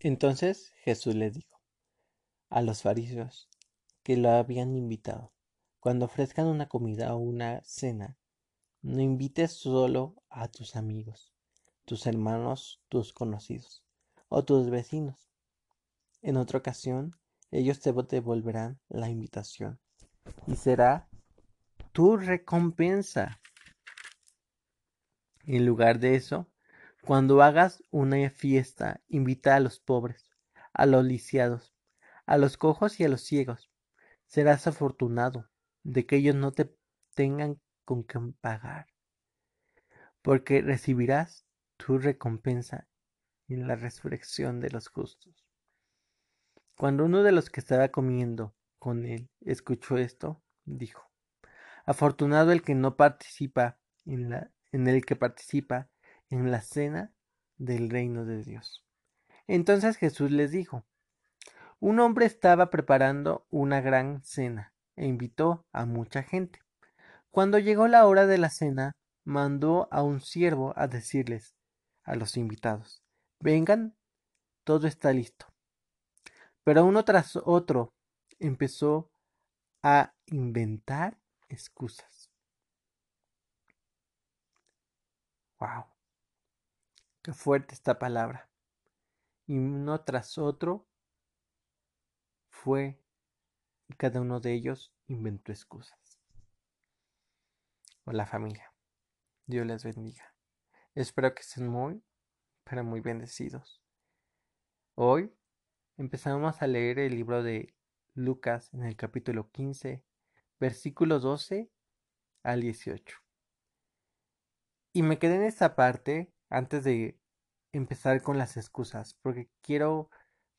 Entonces Jesús les dijo a los fariseos que lo habían invitado, cuando ofrezcan una comida o una cena, no invites solo a tus amigos, tus hermanos, tus conocidos o tus vecinos. En otra ocasión, ellos te devolverán la invitación y será tu recompensa. En lugar de eso, cuando hagas una fiesta, invita a los pobres, a los lisiados, a los cojos y a los ciegos. Serás afortunado de que ellos no te tengan con qué pagar, porque recibirás tu recompensa en la resurrección de los justos. Cuando uno de los que estaba comiendo con él escuchó esto, dijo, Afortunado el que no participa en, en el que participa en la cena del reino de Dios. Entonces Jesús les dijo, un hombre estaba preparando una gran cena e invitó a mucha gente. Cuando llegó la hora de la cena, mandó a un siervo a decirles a los invitados, vengan, todo está listo. Pero uno tras otro empezó a inventar excusas. Wow. Qué fuerte esta palabra. Y uno tras otro fue y cada uno de ellos inventó excusas. Hola familia. Dios les bendiga. Espero que estén muy, pero muy bendecidos. Hoy empezamos a leer el libro de Lucas en el capítulo 15, versículos 12 al 18. Y me quedé en esta parte antes de empezar con las excusas, porque quiero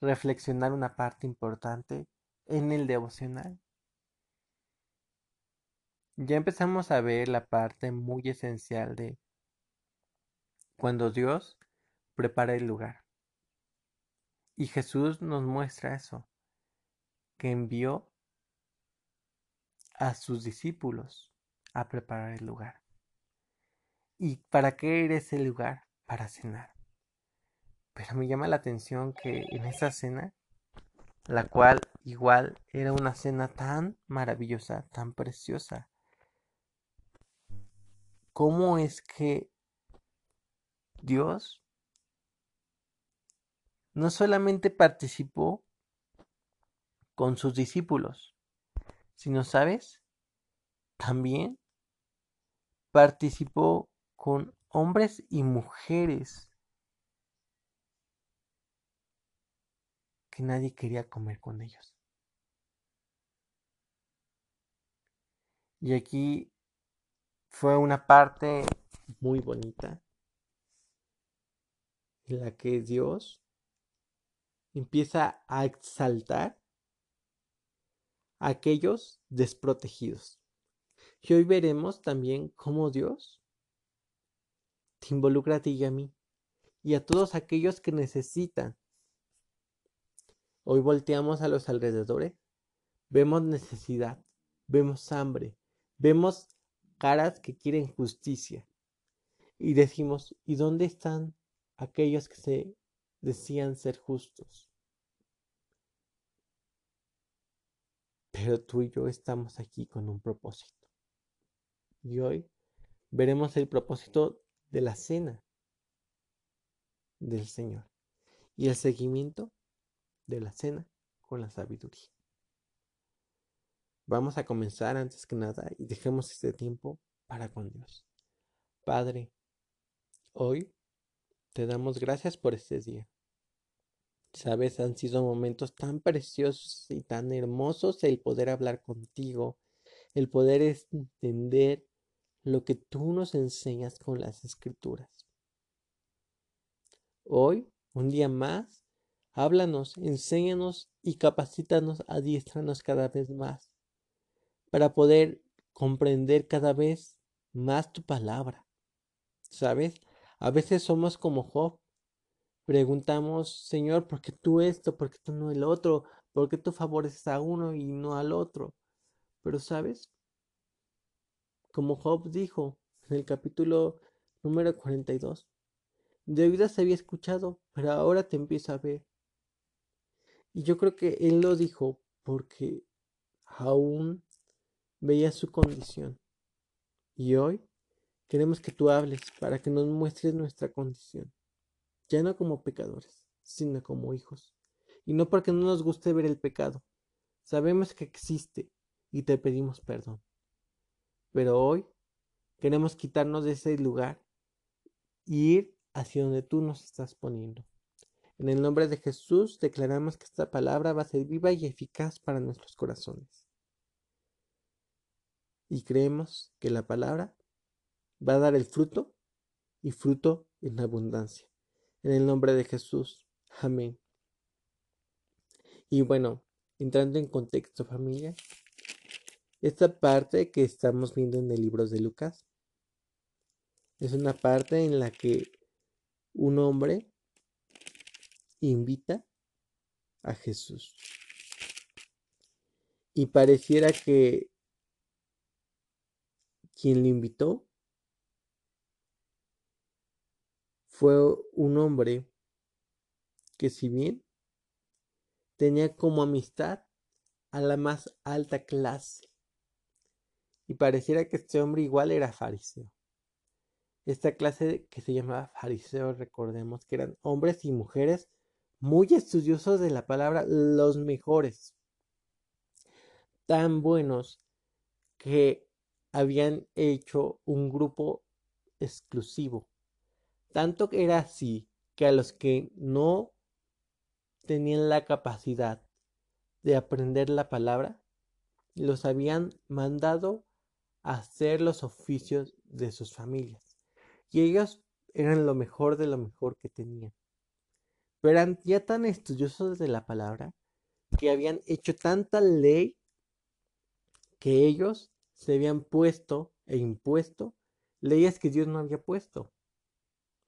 reflexionar una parte importante en el devocional. Ya empezamos a ver la parte muy esencial de cuando Dios prepara el lugar. Y Jesús nos muestra eso, que envió a sus discípulos a preparar el lugar. ¿Y para qué era ese lugar? Para cenar. Pero me llama la atención que en esa cena, la cual igual era una cena tan maravillosa, tan preciosa, ¿cómo es que Dios no solamente participó con sus discípulos, sino, ¿sabes? También participó con hombres y mujeres que nadie quería comer con ellos. Y aquí fue una parte muy bonita en la que Dios empieza a exaltar a aquellos desprotegidos. Y hoy veremos también cómo Dios involucra a ti y a mí y a todos aquellos que necesitan. Hoy volteamos a los alrededores, vemos necesidad, vemos hambre, vemos caras que quieren justicia. Y decimos, ¿y dónde están aquellos que se decían ser justos? Pero tú y yo estamos aquí con un propósito. Y hoy veremos el propósito de la cena del Señor y el seguimiento de la cena con la sabiduría. Vamos a comenzar antes que nada y dejemos este tiempo para con Dios. Padre, hoy te damos gracias por este día. Sabes, han sido momentos tan preciosos y tan hermosos el poder hablar contigo, el poder entender lo que tú nos enseñas con las escrituras. Hoy, un día más, háblanos, enséñanos y capacítanos, adiestranos cada vez más para poder comprender cada vez más tu palabra. ¿Sabes? A veces somos como Job. Preguntamos, Señor, ¿por qué tú esto? ¿Por qué tú no el otro? ¿Por qué tú favoreces a uno y no al otro? Pero, ¿sabes? Como Job dijo en el capítulo número 42, de oídas había escuchado, pero ahora te empiezo a ver. Y yo creo que Él lo dijo porque aún veía su condición. Y hoy queremos que tú hables para que nos muestres nuestra condición, ya no como pecadores, sino como hijos. Y no porque no nos guste ver el pecado, sabemos que existe y te pedimos perdón. Pero hoy queremos quitarnos de ese lugar y ir hacia donde tú nos estás poniendo. En el nombre de Jesús declaramos que esta palabra va a ser viva y eficaz para nuestros corazones. Y creemos que la palabra va a dar el fruto y fruto en abundancia. En el nombre de Jesús. Amén. Y bueno, entrando en contexto familia, esta parte que estamos viendo en el libro de Lucas es una parte en la que un hombre invita a Jesús. Y pareciera que quien le invitó fue un hombre que si bien tenía como amistad a la más alta clase, y pareciera que este hombre igual era fariseo. Esta clase que se llamaba fariseo, recordemos que eran hombres y mujeres muy estudiosos de la palabra, los mejores, tan buenos que habían hecho un grupo exclusivo. Tanto que era así que a los que no tenían la capacidad de aprender la palabra, los habían mandado hacer los oficios de sus familias. Y ellos eran lo mejor de lo mejor que tenían pero eran ya tan estudiosos de la palabra que habían hecho tanta ley que ellos se habían puesto e impuesto leyes que Dios no había puesto.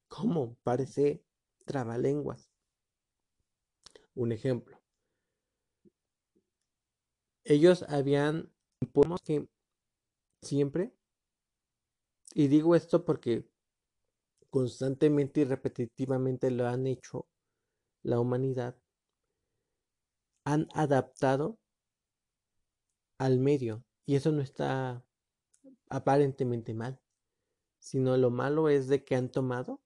¿Cómo? Parece trabalenguas. Un ejemplo. Ellos habían impuesto que siempre, y digo esto porque constantemente y repetitivamente lo han hecho la humanidad han adaptado al medio y eso no está aparentemente mal, sino lo malo es de que han tomado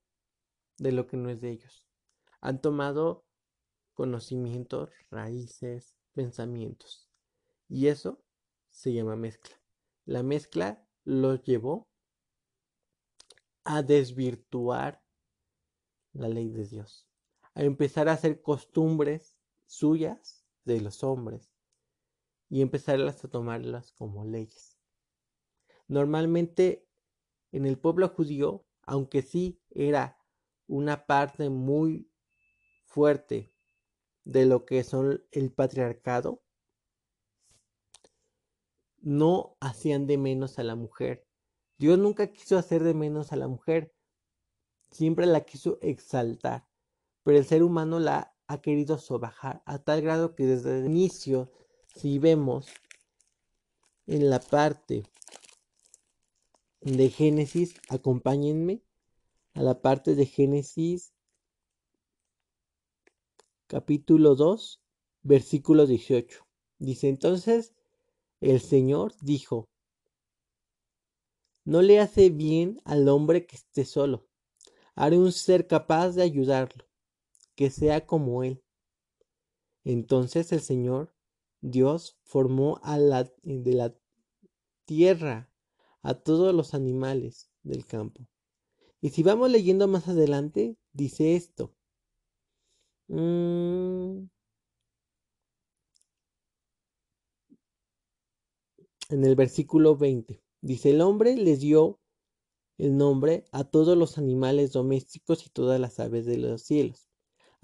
de lo que no es de ellos. Han tomado conocimientos, raíces, pensamientos. Y eso se llama mezcla. La mezcla los llevó a desvirtuar la ley de Dios a empezar a hacer costumbres suyas de los hombres y empezarlas a tomarlas como leyes. Normalmente en el pueblo judío, aunque sí era una parte muy fuerte de lo que son el patriarcado, no hacían de menos a la mujer. Dios nunca quiso hacer de menos a la mujer, siempre la quiso exaltar pero el ser humano la ha querido sobajar a tal grado que desde el inicio, si vemos en la parte de Génesis, acompáñenme a la parte de Génesis capítulo 2, versículo 18. Dice entonces, el Señor dijo, no le hace bien al hombre que esté solo, haré un ser capaz de ayudarlo que sea como Él. Entonces el Señor Dios formó a la, de la tierra a todos los animales del campo. Y si vamos leyendo más adelante, dice esto. Mm. En el versículo 20, dice, el hombre les dio el nombre a todos los animales domésticos y todas las aves de los cielos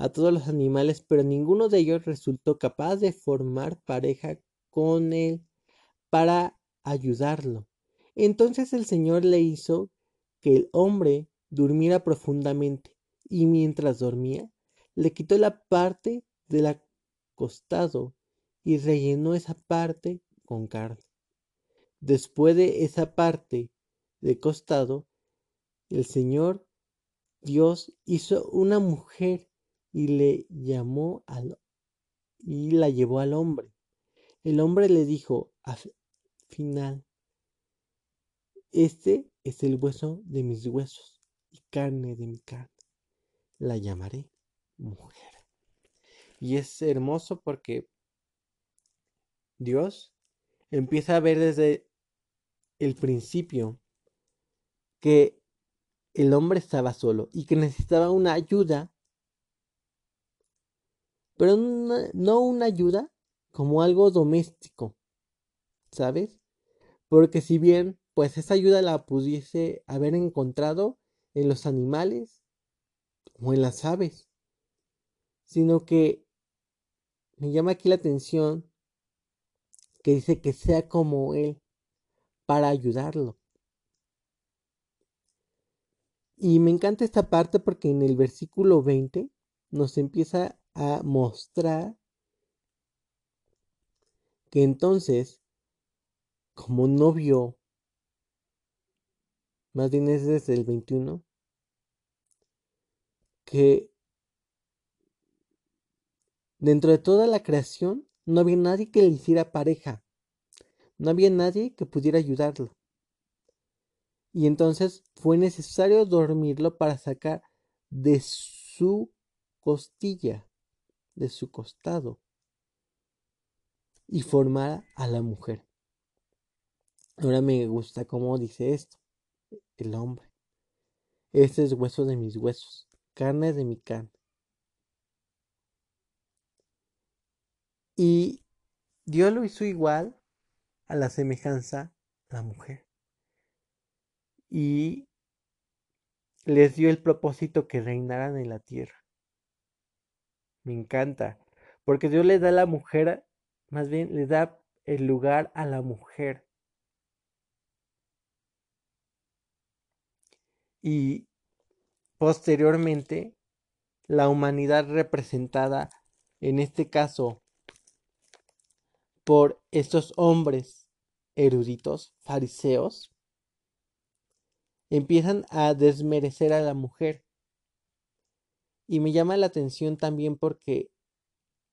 a todos los animales, pero ninguno de ellos resultó capaz de formar pareja con él para ayudarlo. Entonces el Señor le hizo que el hombre durmiera profundamente, y mientras dormía, le quitó la parte del acostado y rellenó esa parte con carne. Después de esa parte de costado, el Señor Dios hizo una mujer y le llamó al y la llevó al hombre. El hombre le dijo, al final, este es el hueso de mis huesos y carne de mi carne. La llamaré mujer. Y es hermoso porque Dios empieza a ver desde el principio que el hombre estaba solo y que necesitaba una ayuda, pero no una ayuda como algo doméstico, ¿sabes? Porque si bien pues esa ayuda la pudiese haber encontrado en los animales o en las aves, sino que me llama aquí la atención que dice que sea como Él para ayudarlo. Y me encanta esta parte porque en el versículo 20 nos empieza a mostrar que entonces, como no vio, más bien es desde el 21, que dentro de toda la creación no había nadie que le hiciera pareja. No había nadie que pudiera ayudarlo. Y entonces fue necesario dormirlo para sacar de su costilla, de su costado, y formar a la mujer. Ahora me gusta cómo dice esto, el hombre. Este es hueso de mis huesos, carne de mi carne. Y Dios lo hizo igual a la semejanza la mujer. Y les dio el propósito que reinaran en la tierra. Me encanta, porque Dios le da a la mujer, más bien le da el lugar a la mujer. Y posteriormente, la humanidad representada, en este caso, por estos hombres eruditos, fariseos, empiezan a desmerecer a la mujer. Y me llama la atención también porque,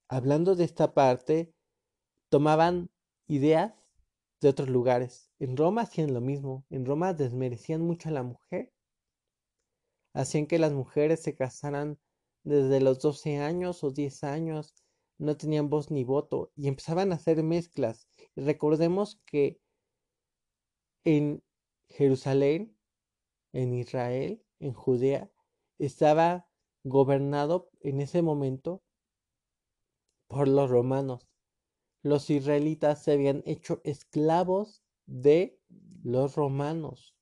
hablando de esta parte, tomaban ideas de otros lugares. En Roma hacían lo mismo. En Roma desmerecían mucho a la mujer. Hacían que las mujeres se casaran desde los 12 años o 10 años no tenían voz ni voto y empezaban a hacer mezclas. Recordemos que en Jerusalén, en Israel, en Judea, estaba gobernado en ese momento por los romanos. Los israelitas se habían hecho esclavos de los romanos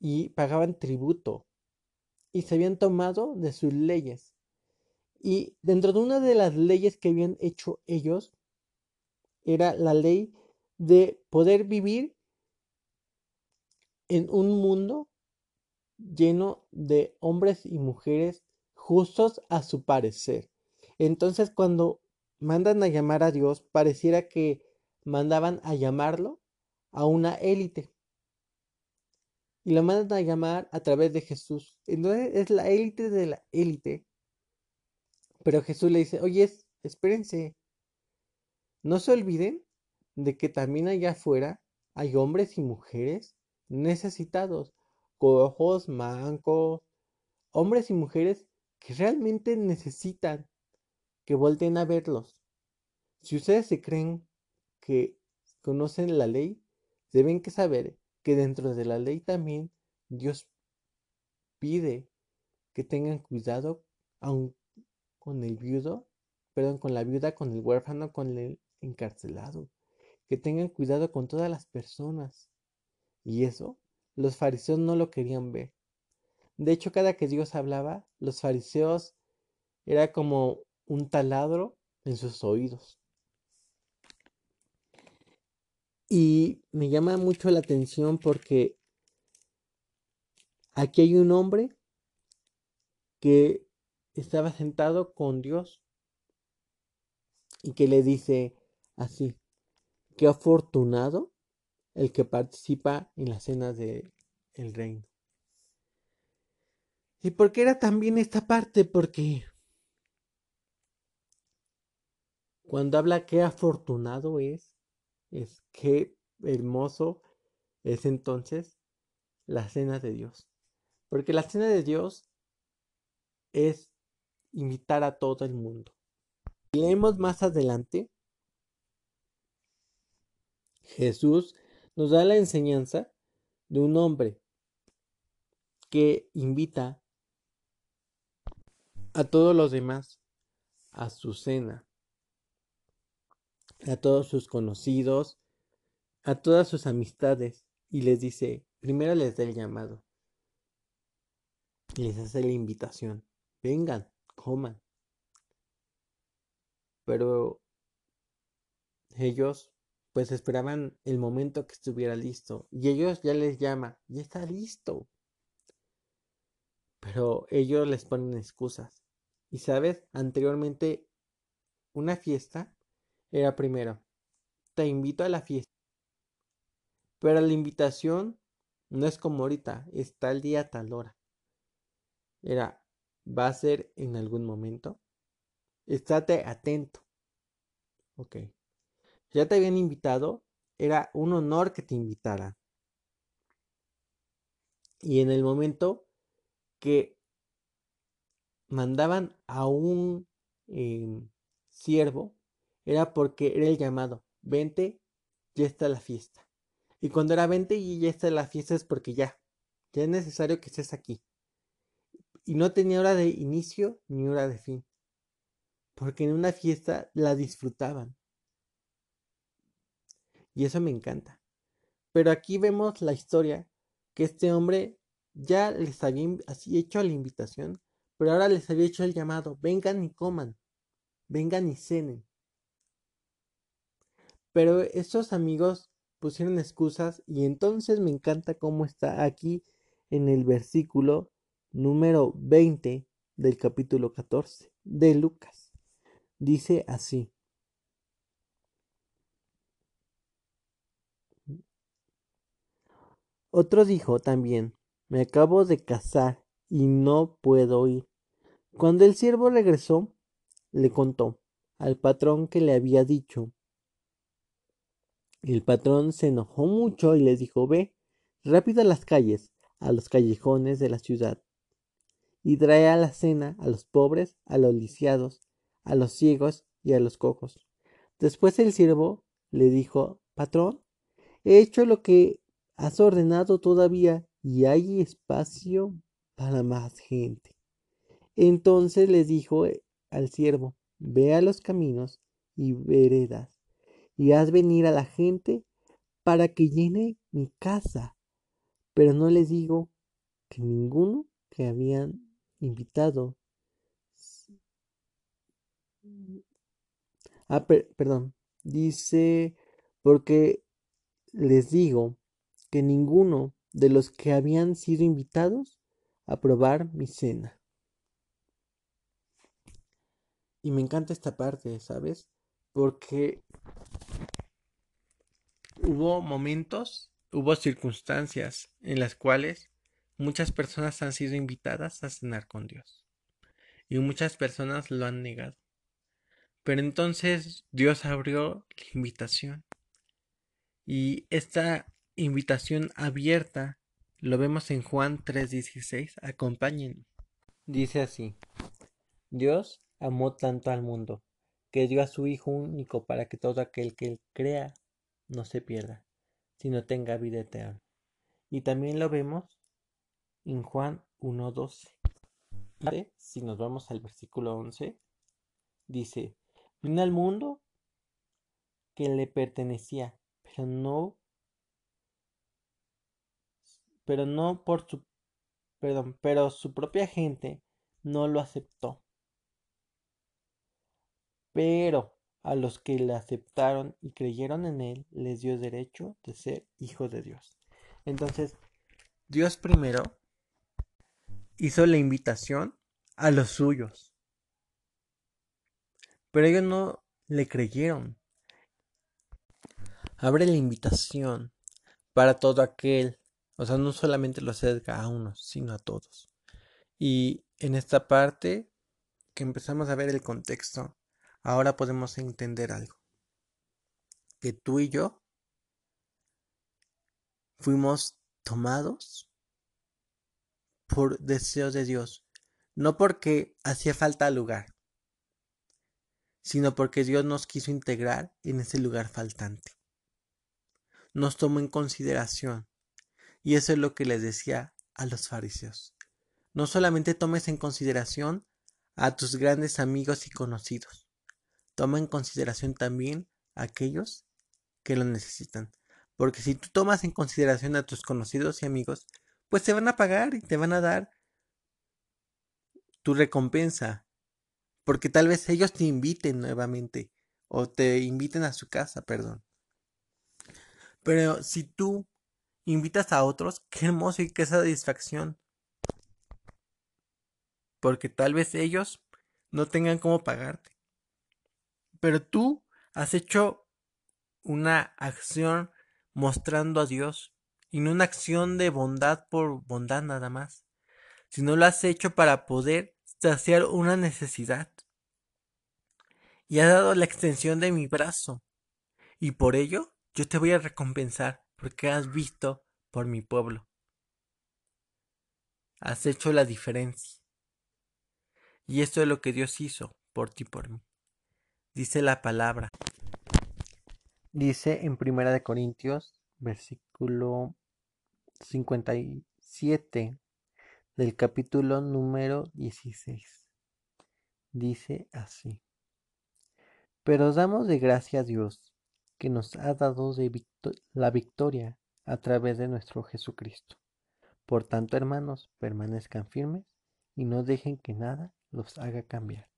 y pagaban tributo y se habían tomado de sus leyes. Y dentro de una de las leyes que habían hecho ellos era la ley de poder vivir en un mundo lleno de hombres y mujeres justos a su parecer. Entonces cuando mandan a llamar a Dios, pareciera que mandaban a llamarlo a una élite y lo mandan a llamar a través de Jesús. Entonces es la élite de la élite. Pero Jesús le dice, oye, espérense, no se olviden de que también allá afuera hay hombres y mujeres necesitados, cojos, mancos, hombres y mujeres que realmente necesitan que volten a verlos. Si ustedes se creen que conocen la ley, deben que saber que dentro de la ley también Dios pide que tengan cuidado aun con el viudo, perdón, con la viuda, con el huérfano, con el encarcelado, que tengan cuidado con todas las personas. Y eso los fariseos no lo querían ver. De hecho, cada que Dios hablaba, los fariseos era como un taladro en sus oídos. Y me llama mucho la atención porque aquí hay un hombre que estaba sentado con Dios y que le dice así, qué afortunado el que participa en la cena del el reino. ¿Y por qué era también esta parte? Porque Cuando habla qué afortunado es, es qué hermoso es entonces la cena de Dios. Porque la cena de Dios es invitar a todo el mundo. Leemos más adelante. Jesús nos da la enseñanza de un hombre que invita a todos los demás a su cena, a todos sus conocidos, a todas sus amistades y les dice, primero les da el llamado, les hace la invitación, vengan, coman. Pero ellos pues esperaban el momento que estuviera listo y ellos ya les llama, ya está listo. Pero ellos les ponen excusas. Y sabes, anteriormente una fiesta era primero, te invito a la fiesta. Pero la invitación no es como ahorita, está el día tal hora. Era, va a ser en algún momento. Estate atento. Ok. Ya te habían invitado, era un honor que te invitara. Y en el momento que mandaban a un em, siervo, era porque era el llamado, vente, ya está la fiesta. Y cuando era vente y ya está la fiesta es porque ya, ya es necesario que estés aquí. Y no tenía hora de inicio ni hora de fin. Porque en una fiesta la disfrutaban. Y eso me encanta. Pero aquí vemos la historia que este hombre ya les había así hecho la invitación, pero ahora les había hecho el llamado, vengan y coman, vengan y cenen. Pero estos amigos pusieron excusas y entonces me encanta cómo está aquí en el versículo número 20 del capítulo 14 de Lucas. Dice así. Otro dijo también, me acabo de casar y no puedo ir. Cuando el siervo regresó, le contó al patrón que le había dicho. El patrón se enojó mucho y les dijo, ve rápido a las calles, a los callejones de la ciudad, y trae a la cena a los pobres, a los lisiados, a los ciegos y a los cojos. Después el siervo le dijo, patrón, he hecho lo que has ordenado todavía y hay espacio para más gente. Entonces les dijo eh, al siervo, ve a los caminos y veredas y haz venir a la gente para que llene mi casa. Pero no les digo que ninguno que habían invitado. Ah, perdón. Dice, porque les digo que ninguno de los que habían sido invitados a probar mi cena. Y me encanta esta parte, ¿sabes? Porque hubo momentos, hubo circunstancias en las cuales muchas personas han sido invitadas a cenar con Dios. Y muchas personas lo han negado. Pero entonces Dios abrió la invitación. Y esta invitación abierta lo vemos en Juan 3:16. Acompáñenme. Dice así. Dios amó tanto al mundo que dio a su Hijo único para que todo aquel que él crea no se pierda, sino tenga vida eterna. Y también lo vemos en Juan 1.12. Si nos vamos al versículo 11, dice, vino al mundo que le pertenecía, pero no pero no por su, perdón, pero su propia gente no lo aceptó. Pero a los que le aceptaron y creyeron en él, les dio derecho de ser hijos de Dios. Entonces, Dios primero hizo la invitación a los suyos. Pero ellos no le creyeron. Abre la invitación para todo aquel o sea, no solamente lo acerca a unos, sino a todos. Y en esta parte que empezamos a ver el contexto, ahora podemos entender algo. Que tú y yo fuimos tomados por deseos de Dios, no porque hacía falta lugar, sino porque Dios nos quiso integrar en ese lugar faltante. Nos tomó en consideración. Y eso es lo que les decía a los fariseos. No solamente tomes en consideración a tus grandes amigos y conocidos, toma en consideración también a aquellos que lo necesitan. Porque si tú tomas en consideración a tus conocidos y amigos, pues te van a pagar y te van a dar tu recompensa. Porque tal vez ellos te inviten nuevamente o te inviten a su casa, perdón. Pero si tú invitas a otros, qué hermoso y qué satisfacción. Porque tal vez ellos no tengan cómo pagarte. Pero tú has hecho una acción mostrando a Dios y no una acción de bondad por bondad nada más, sino lo has hecho para poder saciar una necesidad. Y has dado la extensión de mi brazo. Y por ello yo te voy a recompensar porque has visto por mi pueblo. Has hecho la diferencia. Y esto es lo que Dios hizo por ti y por mí. Dice la palabra. Dice en Primera de Corintios, versículo 57 del capítulo número 16. Dice así. Pero damos de gracia a Dios que nos ha dado la victoria a través de nuestro Jesucristo. Por tanto, hermanos, permanezcan firmes y no dejen que nada los haga cambiar.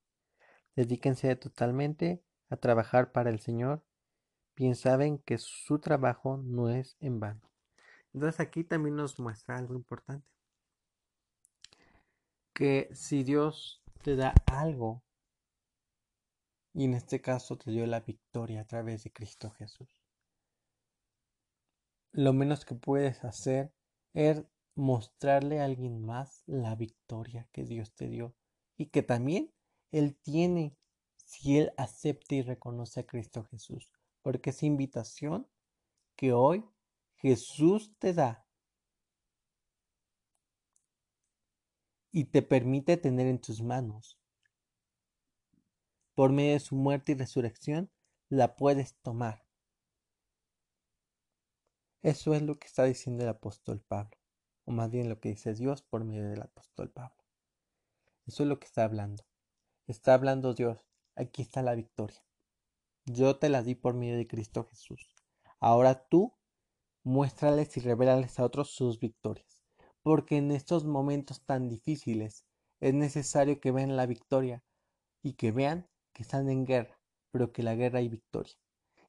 Dedíquense totalmente a trabajar para el Señor bien saben que su trabajo no es en vano. Entonces aquí también nos muestra algo importante. Que si Dios te da algo, y en este caso te dio la victoria a través de Cristo Jesús, lo menos que puedes hacer es mostrarle a alguien más la victoria que Dios te dio y que también Él tiene si Él acepta y reconoce a Cristo Jesús porque es invitación que hoy Jesús te da y te permite tener en tus manos. Por medio de su muerte y resurrección, la puedes tomar. Eso es lo que está diciendo el apóstol Pablo, o más bien lo que dice Dios por medio del apóstol Pablo. Eso es lo que está hablando. Está hablando Dios. Aquí está la victoria. Yo te la di por medio de Cristo Jesús. Ahora tú muéstrales y revélales a otros sus victorias. Porque en estos momentos tan difíciles es necesario que vean la victoria y que vean que están en guerra, pero que la guerra hay victoria.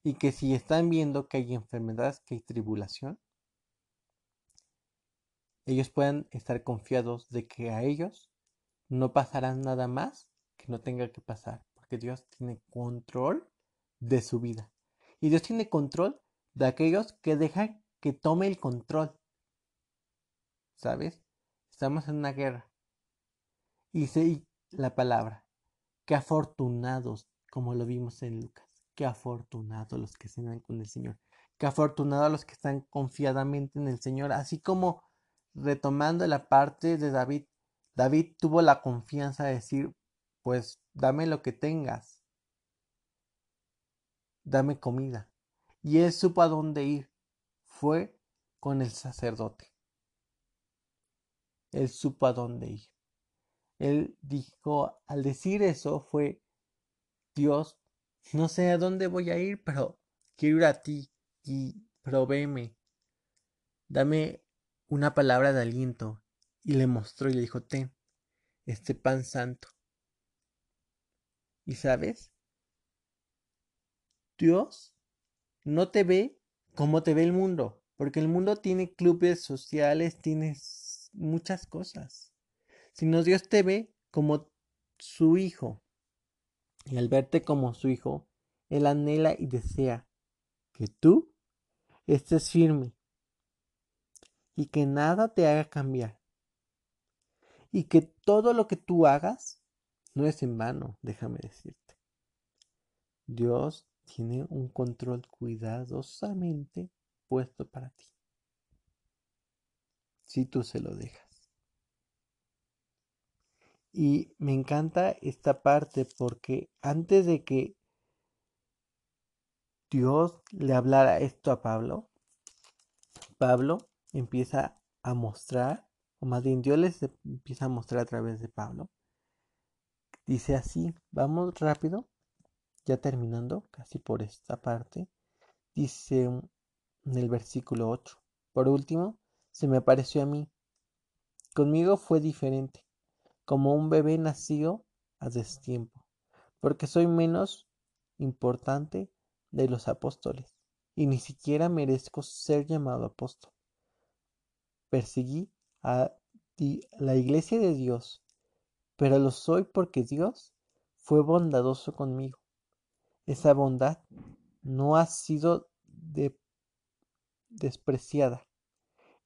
Y que si están viendo que hay enfermedades, que hay tribulación, ellos puedan estar confiados de que a ellos no pasará nada más que no tenga que pasar, porque Dios tiene control de su vida. Y Dios tiene control de aquellos que dejan que tome el control. ¿Sabes? Estamos en una guerra. Y dice la palabra, que afortunados, como lo vimos en Lucas, que afortunados los que cenan con el Señor, que afortunados los que están confiadamente en el Señor, así como retomando la parte de David, David tuvo la confianza de decir, pues dame lo que tengas, dame comida. Y él supo a dónde ir. Fue con el sacerdote. Él supo a dónde ir. Él dijo, al decir eso fue, Dios, no sé a dónde voy a ir, pero quiero ir a ti y provéeme. Dame una palabra de aliento. Y le mostró y le dijo, ten, este pan santo. ¿Y sabes? Dios no te ve como te ve el mundo, porque el mundo tiene clubes sociales, tiene muchas cosas. Sino Dios te ve como su hijo. Y al verte como su hijo, Él anhela y desea que tú estés firme y que nada te haga cambiar. Y que todo lo que tú hagas no es en vano, déjame decirte. Dios tiene un control cuidadosamente puesto para ti. Si tú se lo dejas. Y me encanta esta parte porque antes de que Dios le hablara esto a Pablo, Pablo empieza a mostrar, o más bien Dios les empieza a mostrar a través de Pablo. Dice así, vamos rápido, ya terminando, casi por esta parte. Dice en el versículo 8, por último, se me apareció a mí. Conmigo fue diferente como un bebé nacido a destiempo, porque soy menos importante de los apóstoles, y ni siquiera merezco ser llamado apóstol. Perseguí a la iglesia de Dios, pero lo soy porque Dios fue bondadoso conmigo. Esa bondad no ha sido despreciada.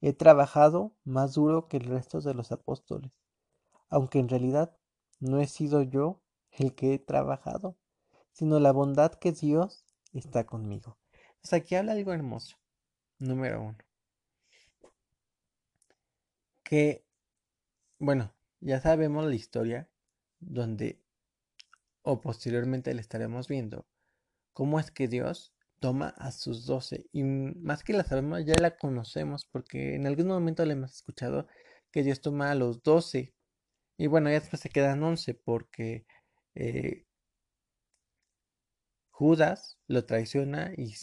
He trabajado más duro que el resto de los apóstoles aunque en realidad no he sido yo el que he trabajado, sino la bondad que Dios está conmigo. Pues aquí habla algo hermoso. Número uno. Que, bueno, ya sabemos la historia donde, o posteriormente le estaremos viendo, cómo es que Dios toma a sus doce. Y más que la sabemos, ya la conocemos porque en algún momento le hemos escuchado que Dios toma a los doce y bueno, ya después se quedan 11 porque eh, Judas lo traiciona y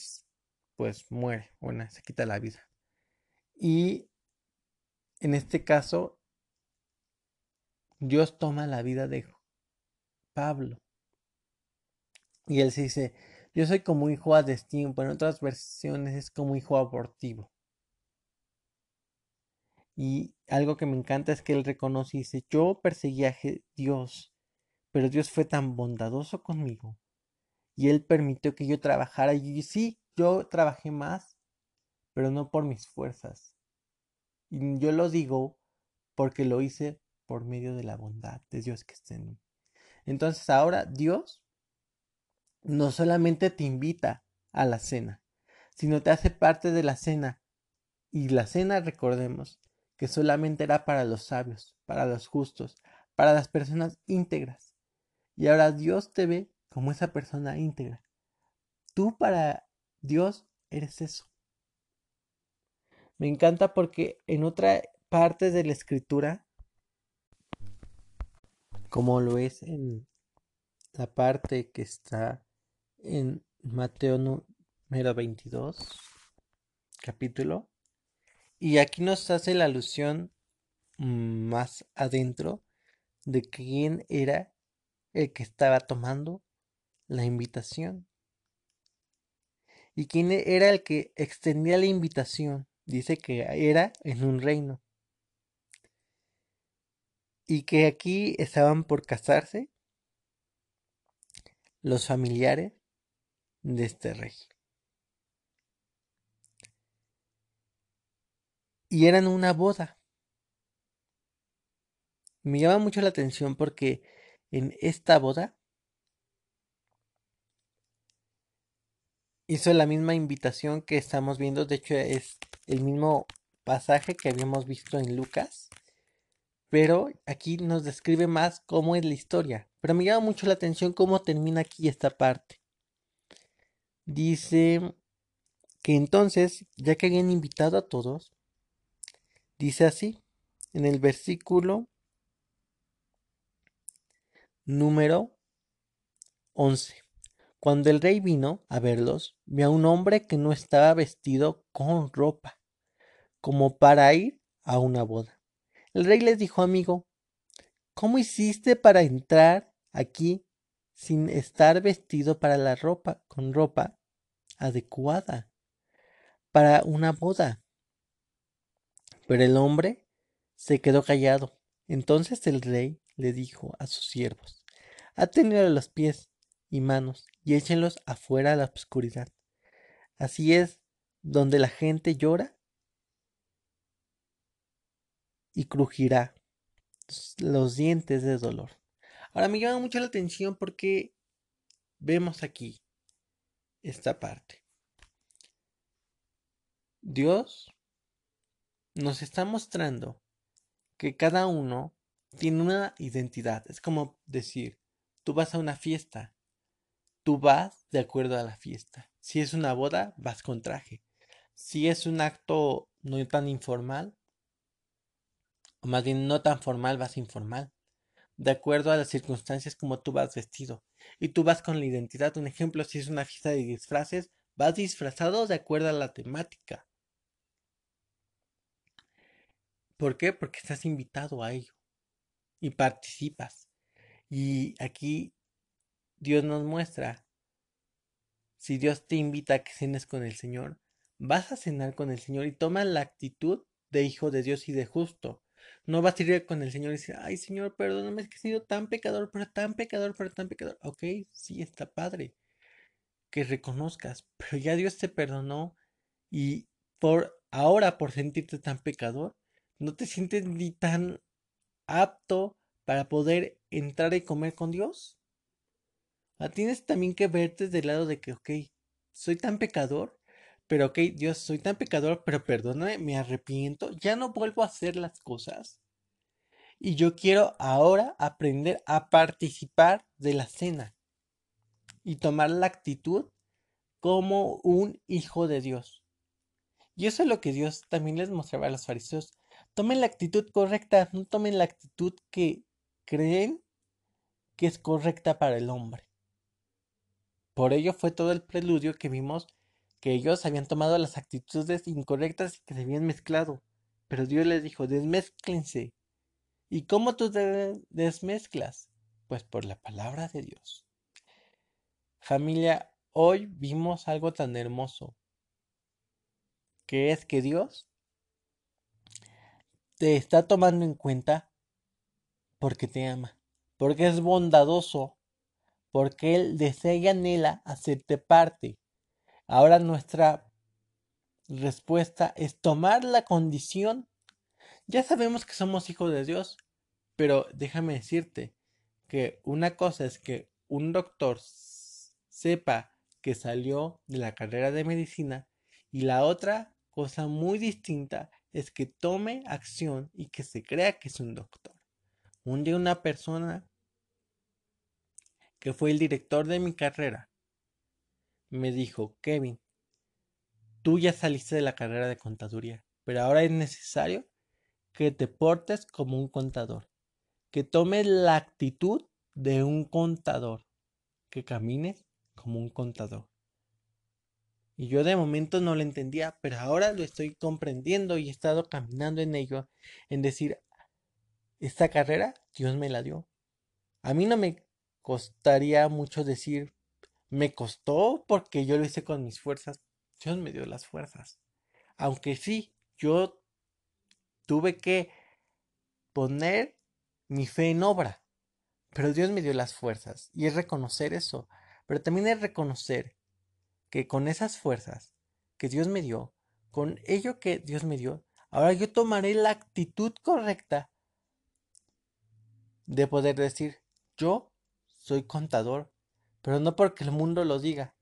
pues muere, bueno, se quita la vida. Y en este caso, Dios toma la vida de Pablo. Y él se dice, yo soy como hijo a destiempo, en otras versiones es como hijo abortivo. Y algo que me encanta es que él reconoce y dice, yo perseguí a Dios, pero Dios fue tan bondadoso conmigo. Y él permitió que yo trabajara. Y sí, yo trabajé más, pero no por mis fuerzas. Y yo lo digo porque lo hice por medio de la bondad de Dios que está en mí. Entonces ahora Dios no solamente te invita a la cena, sino te hace parte de la cena. Y la cena, recordemos, que solamente era para los sabios, para los justos, para las personas íntegras. Y ahora Dios te ve como esa persona íntegra. Tú para Dios eres eso. Me encanta porque en otra parte de la escritura, como lo es en la parte que está en Mateo número 22, capítulo, y aquí nos hace la alusión más adentro de quién era el que estaba tomando la invitación. Y quién era el que extendía la invitación. Dice que era en un reino. Y que aquí estaban por casarse los familiares de este rey. y eran una boda. Me llama mucho la atención porque en esta boda hizo la misma invitación que estamos viendo, de hecho es el mismo pasaje que habíamos visto en Lucas, pero aquí nos describe más cómo es la historia. Pero me llama mucho la atención cómo termina aquí esta parte. Dice que entonces, ya que habían invitado a todos, Dice así en el versículo número 11. Cuando el rey vino a verlos, vio a un hombre que no estaba vestido con ropa, como para ir a una boda. El rey les dijo, amigo, ¿cómo hiciste para entrar aquí sin estar vestido para la ropa, con ropa adecuada para una boda? Pero el hombre se quedó callado. Entonces el rey le dijo a sus siervos, Aténle los pies y manos y échenlos afuera a la oscuridad. Así es donde la gente llora y crujirá los dientes de dolor. Ahora me llama mucho la atención porque vemos aquí esta parte. Dios nos está mostrando que cada uno tiene una identidad. Es como decir, tú vas a una fiesta, tú vas de acuerdo a la fiesta. Si es una boda, vas con traje. Si es un acto no tan informal, o más bien no tan formal, vas informal. De acuerdo a las circunstancias como tú vas vestido. Y tú vas con la identidad. Un ejemplo, si es una fiesta de disfraces, vas disfrazado de acuerdo a la temática. ¿Por qué? Porque estás invitado a ello y participas. Y aquí Dios nos muestra, si Dios te invita a que cenes con el Señor, vas a cenar con el Señor y toma la actitud de hijo de Dios y de justo. No vas a ir con el Señor y decir, ay Señor, perdóname, es que he sido tan pecador, pero tan pecador, pero tan pecador. Ok, sí, está padre que reconozcas, pero ya Dios te perdonó y por ahora, por sentirte tan pecador, no te sientes ni tan apto para poder entrar y comer con Dios. Ah, tienes también que verte del lado de que, ok, soy tan pecador, pero ok, Dios, soy tan pecador, pero perdóname, me arrepiento, ya no vuelvo a hacer las cosas. Y yo quiero ahora aprender a participar de la cena y tomar la actitud como un hijo de Dios. Y eso es lo que Dios también les mostraba a los fariseos. Tomen la actitud correcta, no tomen la actitud que creen que es correcta para el hombre. Por ello fue todo el preludio que vimos que ellos habían tomado las actitudes incorrectas y que se habían mezclado. Pero Dios les dijo, desmezclense. ¿Y cómo tú te desmezclas? Pues por la palabra de Dios. Familia, hoy vimos algo tan hermoso, que es que Dios te está tomando en cuenta porque te ama, porque es bondadoso, porque Él desea y anhela hacerte parte. Ahora nuestra respuesta es tomar la condición. Ya sabemos que somos hijos de Dios, pero déjame decirte que una cosa es que un doctor sepa que salió de la carrera de medicina y la otra cosa muy distinta es que tome acción y que se crea que es un doctor. Un día una persona que fue el director de mi carrera me dijo, Kevin, tú ya saliste de la carrera de contaduría, pero ahora es necesario que te portes como un contador, que tomes la actitud de un contador, que camines como un contador. Y yo de momento no lo entendía, pero ahora lo estoy comprendiendo y he estado caminando en ello, en decir, esta carrera Dios me la dio. A mí no me costaría mucho decir, me costó porque yo lo hice con mis fuerzas. Dios me dio las fuerzas. Aunque sí, yo tuve que poner mi fe en obra. Pero Dios me dio las fuerzas. Y es reconocer eso. Pero también es reconocer que con esas fuerzas que Dios me dio, con ello que Dios me dio, ahora yo tomaré la actitud correcta de poder decir, yo soy contador, pero no porque el mundo lo diga,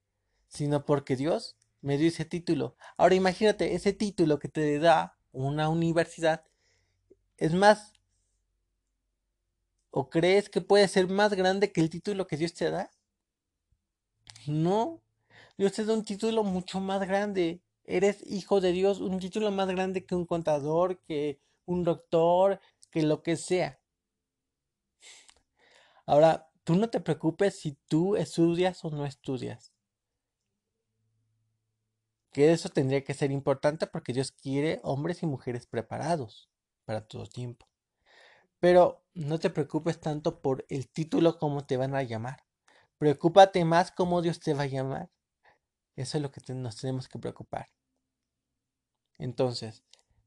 sino porque Dios me dio ese título. Ahora imagínate, ese título que te da una universidad es más, ¿o crees que puede ser más grande que el título que Dios te da? No, Dios te da un título mucho más grande. Eres hijo de Dios, un título más grande que un contador, que un doctor, que lo que sea. Ahora, tú no te preocupes si tú estudias o no estudias. Que eso tendría que ser importante porque Dios quiere hombres y mujeres preparados para todo tiempo. Pero no te preocupes tanto por el título como te van a llamar. Preocúpate más cómo Dios te va a llamar eso es lo que nos tenemos que preocupar. Entonces,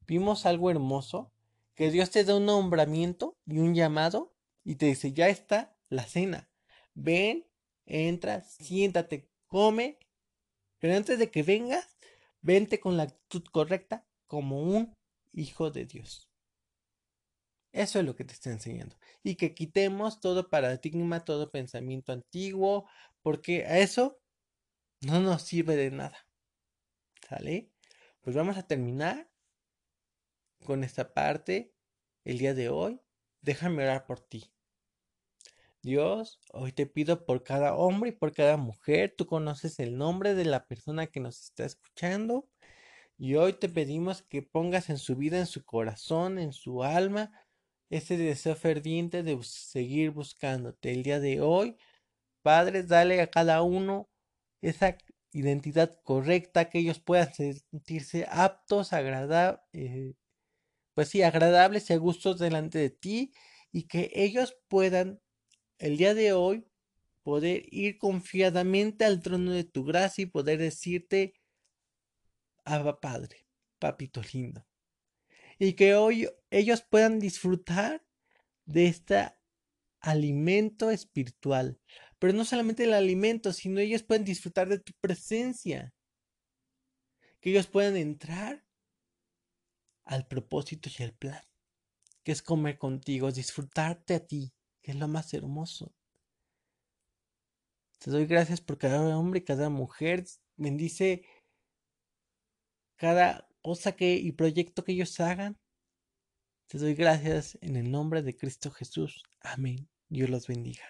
vimos algo hermoso, que Dios te da un nombramiento y un llamado y te dice, ya está la cena. Ven, entra, siéntate, come, pero antes de que vengas, vente con la actitud correcta como un hijo de Dios. Eso es lo que te está enseñando. Y que quitemos todo paradigma, todo pensamiento antiguo, porque a eso no nos sirve de nada. ¿Sale? Pues vamos a terminar con esta parte el día de hoy. Déjame orar por ti. Dios, hoy te pido por cada hombre y por cada mujer. Tú conoces el nombre de la persona que nos está escuchando. Y hoy te pedimos que pongas en su vida, en su corazón, en su alma, ese deseo ferviente de seguir buscándote. El día de hoy, Padre, dale a cada uno esa identidad correcta, que ellos puedan sentirse aptos, agradables, eh, pues sí, agradables y a gustos delante de ti, y que ellos puedan el día de hoy poder ir confiadamente al trono de tu gracia y poder decirte, Abba Padre, papito lindo. Y que hoy ellos puedan disfrutar de este alimento espiritual. Pero no solamente el alimento, sino ellos pueden disfrutar de tu presencia. Que ellos puedan entrar al propósito y al plan. Que es comer contigo, disfrutarte a ti, que es lo más hermoso. Te doy gracias por cada hombre cada mujer. Bendice cada cosa que y proyecto que ellos hagan. Te doy gracias en el nombre de Cristo Jesús. Amén. Dios los bendiga.